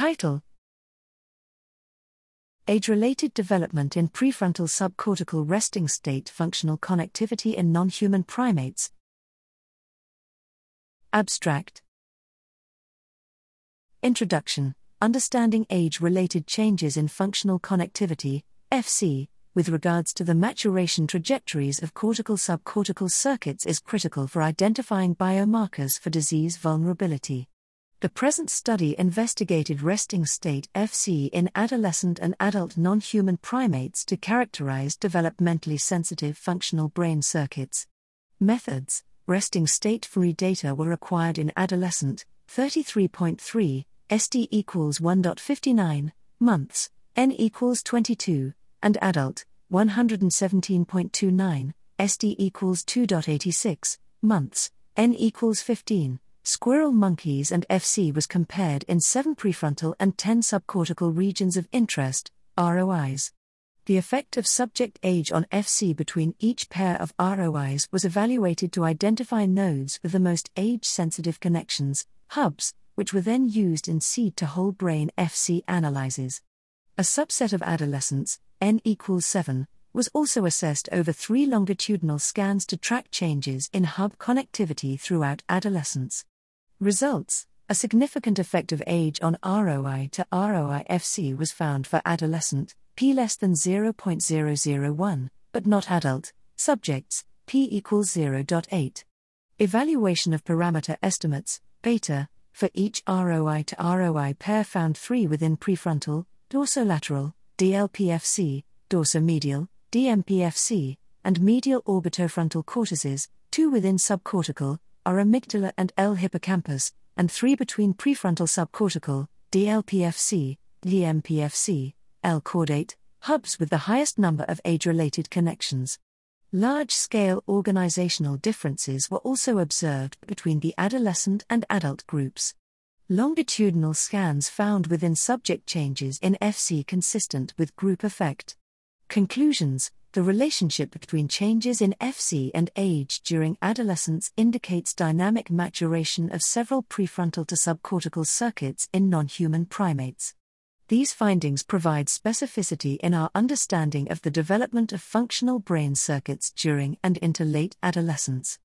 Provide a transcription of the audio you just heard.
Title Age related development in prefrontal subcortical resting state functional connectivity in non human primates. Abstract Introduction Understanding age related changes in functional connectivity, FC, with regards to the maturation trajectories of cortical subcortical circuits is critical for identifying biomarkers for disease vulnerability. The present study investigated resting state FC in adolescent and adult non human primates to characterize developmentally sensitive functional brain circuits. Methods Resting state free data were acquired in adolescent, 33.3, SD equals 1.59, months, N equals 22, and adult, 117.29, SD equals 2.86, months, N equals 15. Squirrel monkeys and FC was compared in 7 prefrontal and 10 subcortical regions of interest, ROIs. The effect of subject age on FC between each pair of ROIs was evaluated to identify nodes with the most age sensitive connections, hubs, which were then used in seed to whole brain FC analyses. A subset of adolescents, N equals 7, was also assessed over three longitudinal scans to track changes in hub connectivity throughout adolescence. Results A significant effect of age on ROI to ROI FC was found for adolescent, p less than 0.001, but not adult, subjects, p equals 0.8. Evaluation of parameter estimates, beta, for each ROI to ROI pair found 3 within prefrontal, dorsolateral, DLPFC, dorsomedial, DMPFC, and medial orbitofrontal cortices, 2 within subcortical, R amygdala and L hippocampus, and three between prefrontal subcortical, DLPFC, DMPFC, L caudate, hubs with the highest number of age related connections. Large scale organizational differences were also observed between the adolescent and adult groups. Longitudinal scans found within subject changes in FC consistent with group effect. Conclusions the relationship between changes in FC and age during adolescence indicates dynamic maturation of several prefrontal to subcortical circuits in non human primates. These findings provide specificity in our understanding of the development of functional brain circuits during and into late adolescence.